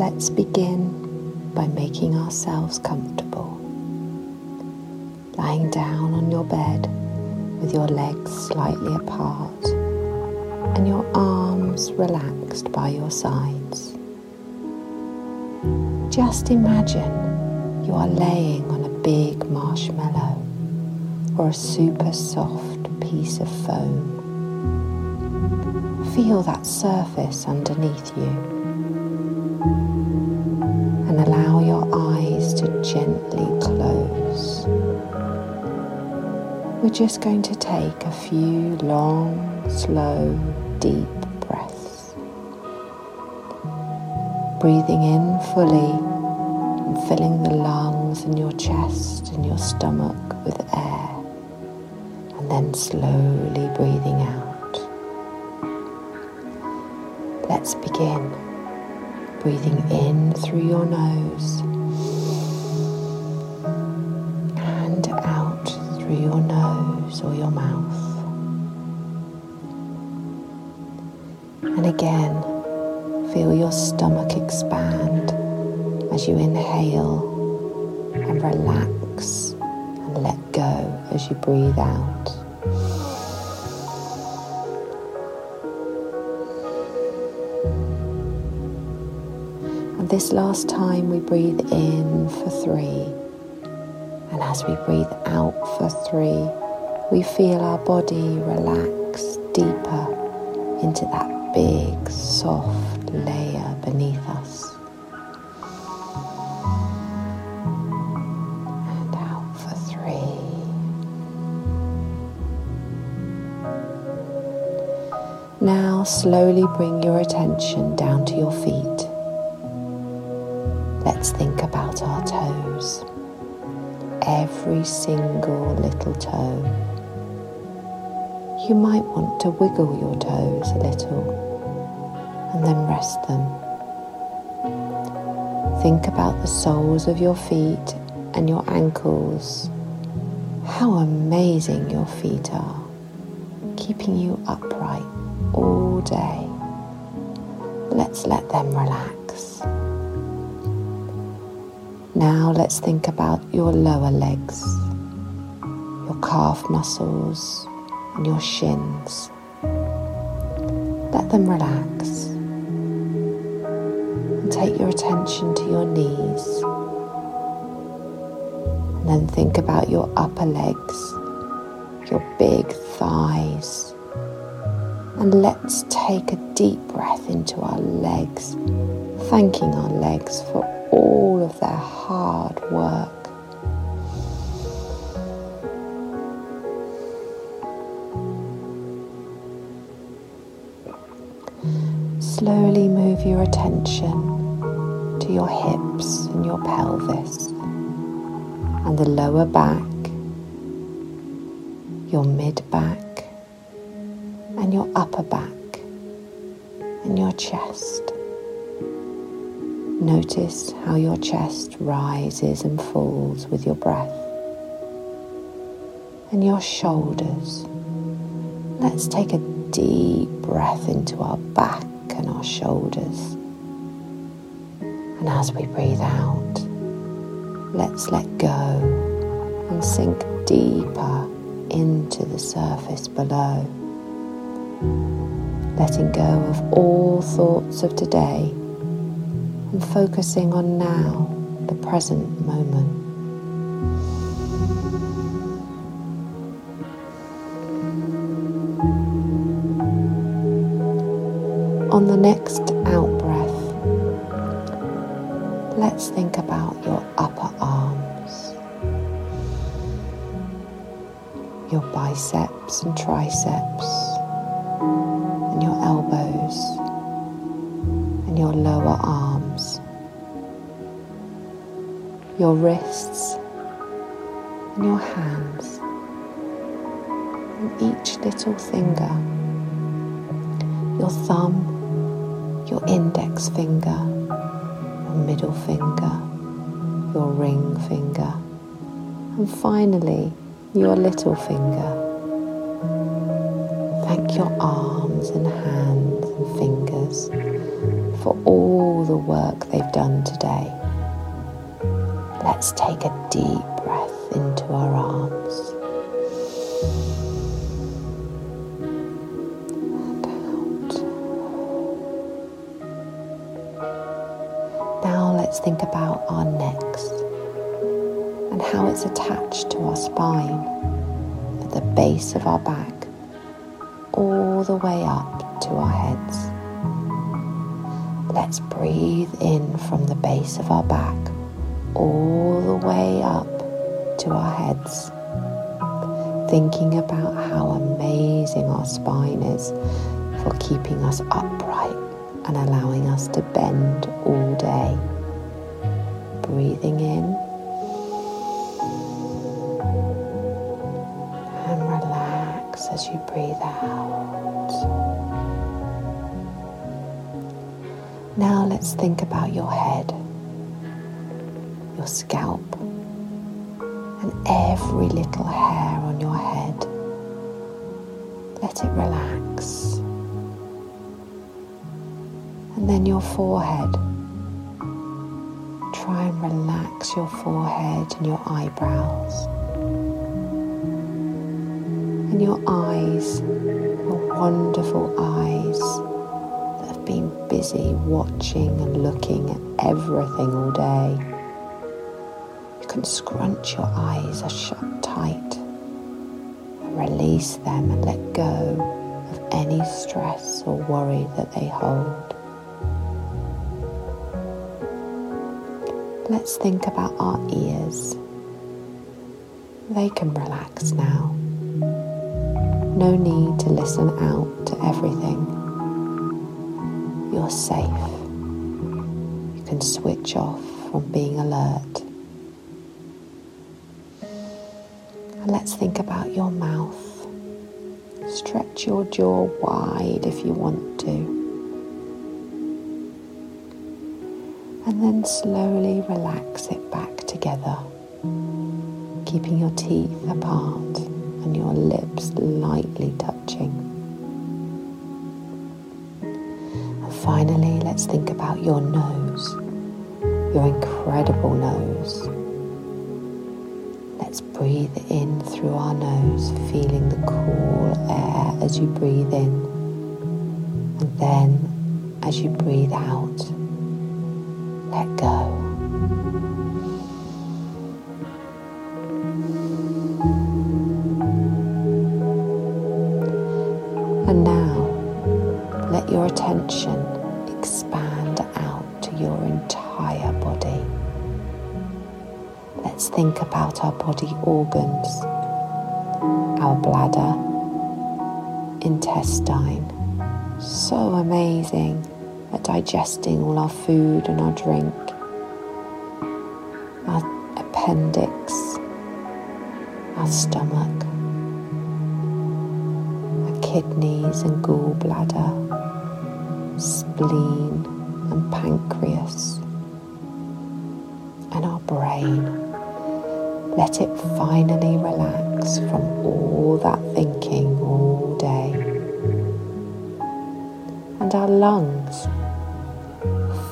let's begin by making ourselves comfortable. Lying down on your bed with your legs slightly apart and your arms relaxed by your sides. Just imagine you are laying on a big marshmallow or a super soft piece of foam. Feel that surface underneath you and allow your eyes to gently close. We're just going to take a few long, slow, deep breaths. Breathing in fully and filling the lungs and your chest and your stomach with air and then slowly breathing out. Let's begin. Breathing in through your nose and out through your nose or your mouth. And again, feel your stomach expand as you inhale and relax and let go as you breathe out. This last time we breathe in for three. And as we breathe out for three, we feel our body relax deeper into that big, soft layer beneath us. And out for three. Now slowly bring your attention down to your feet. Let's think about our toes. Every single little toe. You might want to wiggle your toes a little and then rest them. Think about the soles of your feet and your ankles. How amazing your feet are, keeping you upright all day. Let's let them relax. Now let's think about your lower legs, your calf muscles, and your shins. Let them relax. And take your attention to your knees. And then think about your upper legs, your big thighs. And let's take a deep breath into our legs, thanking our legs for all of their hard work. Slowly move your attention to your hips and your pelvis and the lower back, your mid back, and your upper back and your chest. Notice how your chest rises and falls with your breath. And your shoulders. Let's take a deep breath into our back and our shoulders. And as we breathe out, let's let go and sink deeper into the surface below. Letting go of all thoughts of today and focusing on now, the present moment. On the next out breath, let's think about your upper arms, your biceps and triceps, and your elbows, and your lower arms, your wrists, and your hands, and each little finger, your thumb your index finger, your middle finger, your ring finger, and finally your little finger. Thank your arms and hands and fingers for all the work they've done today. Let's take a deep breath into our arms. And out. Now let's think about our necks and how it's attached to our spine at the base of our back all the way up to our heads. Let's breathe in from the base of our back all the way up to our heads, thinking about how amazing our spine is for keeping us upright and allowing us to bend all day. Breathing in and relax as you breathe out. Now let's think about your head your scalp, and every little hair on your head. Let it relax. And then your forehead. Try and relax your forehead and your eyebrows. And your eyes, your wonderful eyes that have been busy watching and looking at everything all day can scrunch your eyes are shut tight and release them and let go of any stress or worry that they hold. Let's think about our ears. They can relax now. No need to listen out to everything. You're safe. You can switch off from being alert. Let's think about your mouth. Stretch your jaw wide if you want to. And then slowly relax it back together, keeping your teeth apart and your lips lightly touching. And finally, let's think about your nose, your incredible nose Let's breathe in through our nose, feeling the cool air as you breathe in. And then as you breathe out, let go. And now let your attention expand out to your entire body. Let's think about our body organs, our bladder, intestine. So amazing at digesting all our food and our drink. Our appendix, our stomach, our kidneys and gallbladder, spleen and pancreas, and our brain. Let it finally relax from all that thinking all day. And our lungs,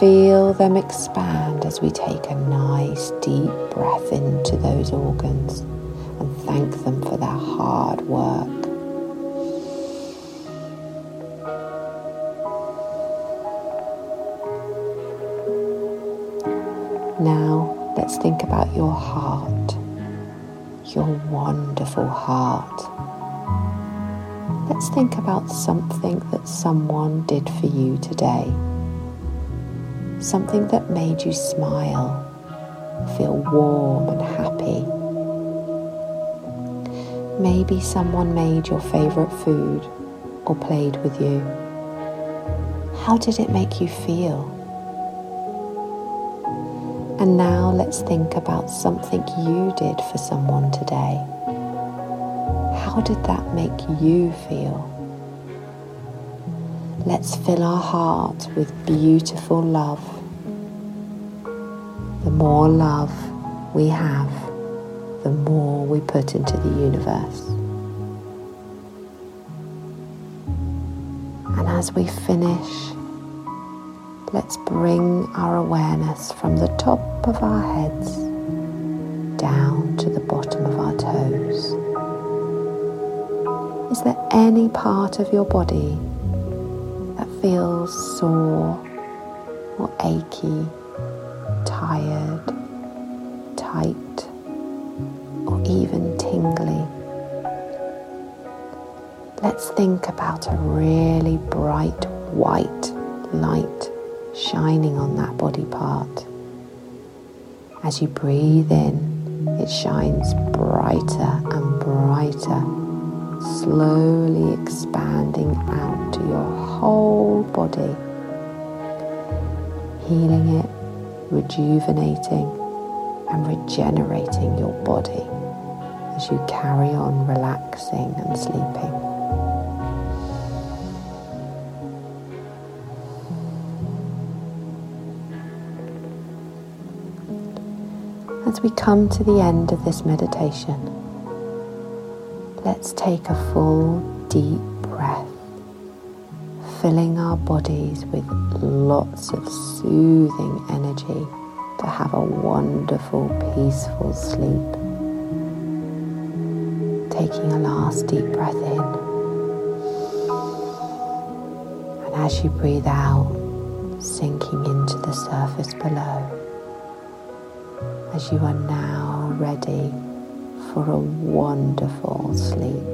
feel them expand as we take a nice deep breath into those organs and thank them for their hard work. Now, let's think about your heart your wonderful heart. Let's think about something that someone did for you today. Something that made you smile, feel warm and happy. Maybe someone made your favourite food or played with you. How did it make you feel? And now let's think about something you did for someone today. How did that make you feel? Let's fill our heart with beautiful love. The more love we have, the more we put into the universe. And as we finish, let's bring our awareness from the top of our heads down to the bottom of our toes. Is there any part of your body that feels sore or achy, tired, tight, or even tingly? Let's think about a really bright white light shining on that body part. As you breathe in, it shines brighter and brighter, slowly expanding out to your whole body, healing it, rejuvenating, and regenerating your body as you carry on relaxing and sleeping. As we come to the end of this meditation, let's take a full deep breath, filling our bodies with lots of soothing energy to have a wonderful, peaceful sleep. Taking a last deep breath in. And as you breathe out, sinking into the surface below as you are now ready for a wonderful sleep.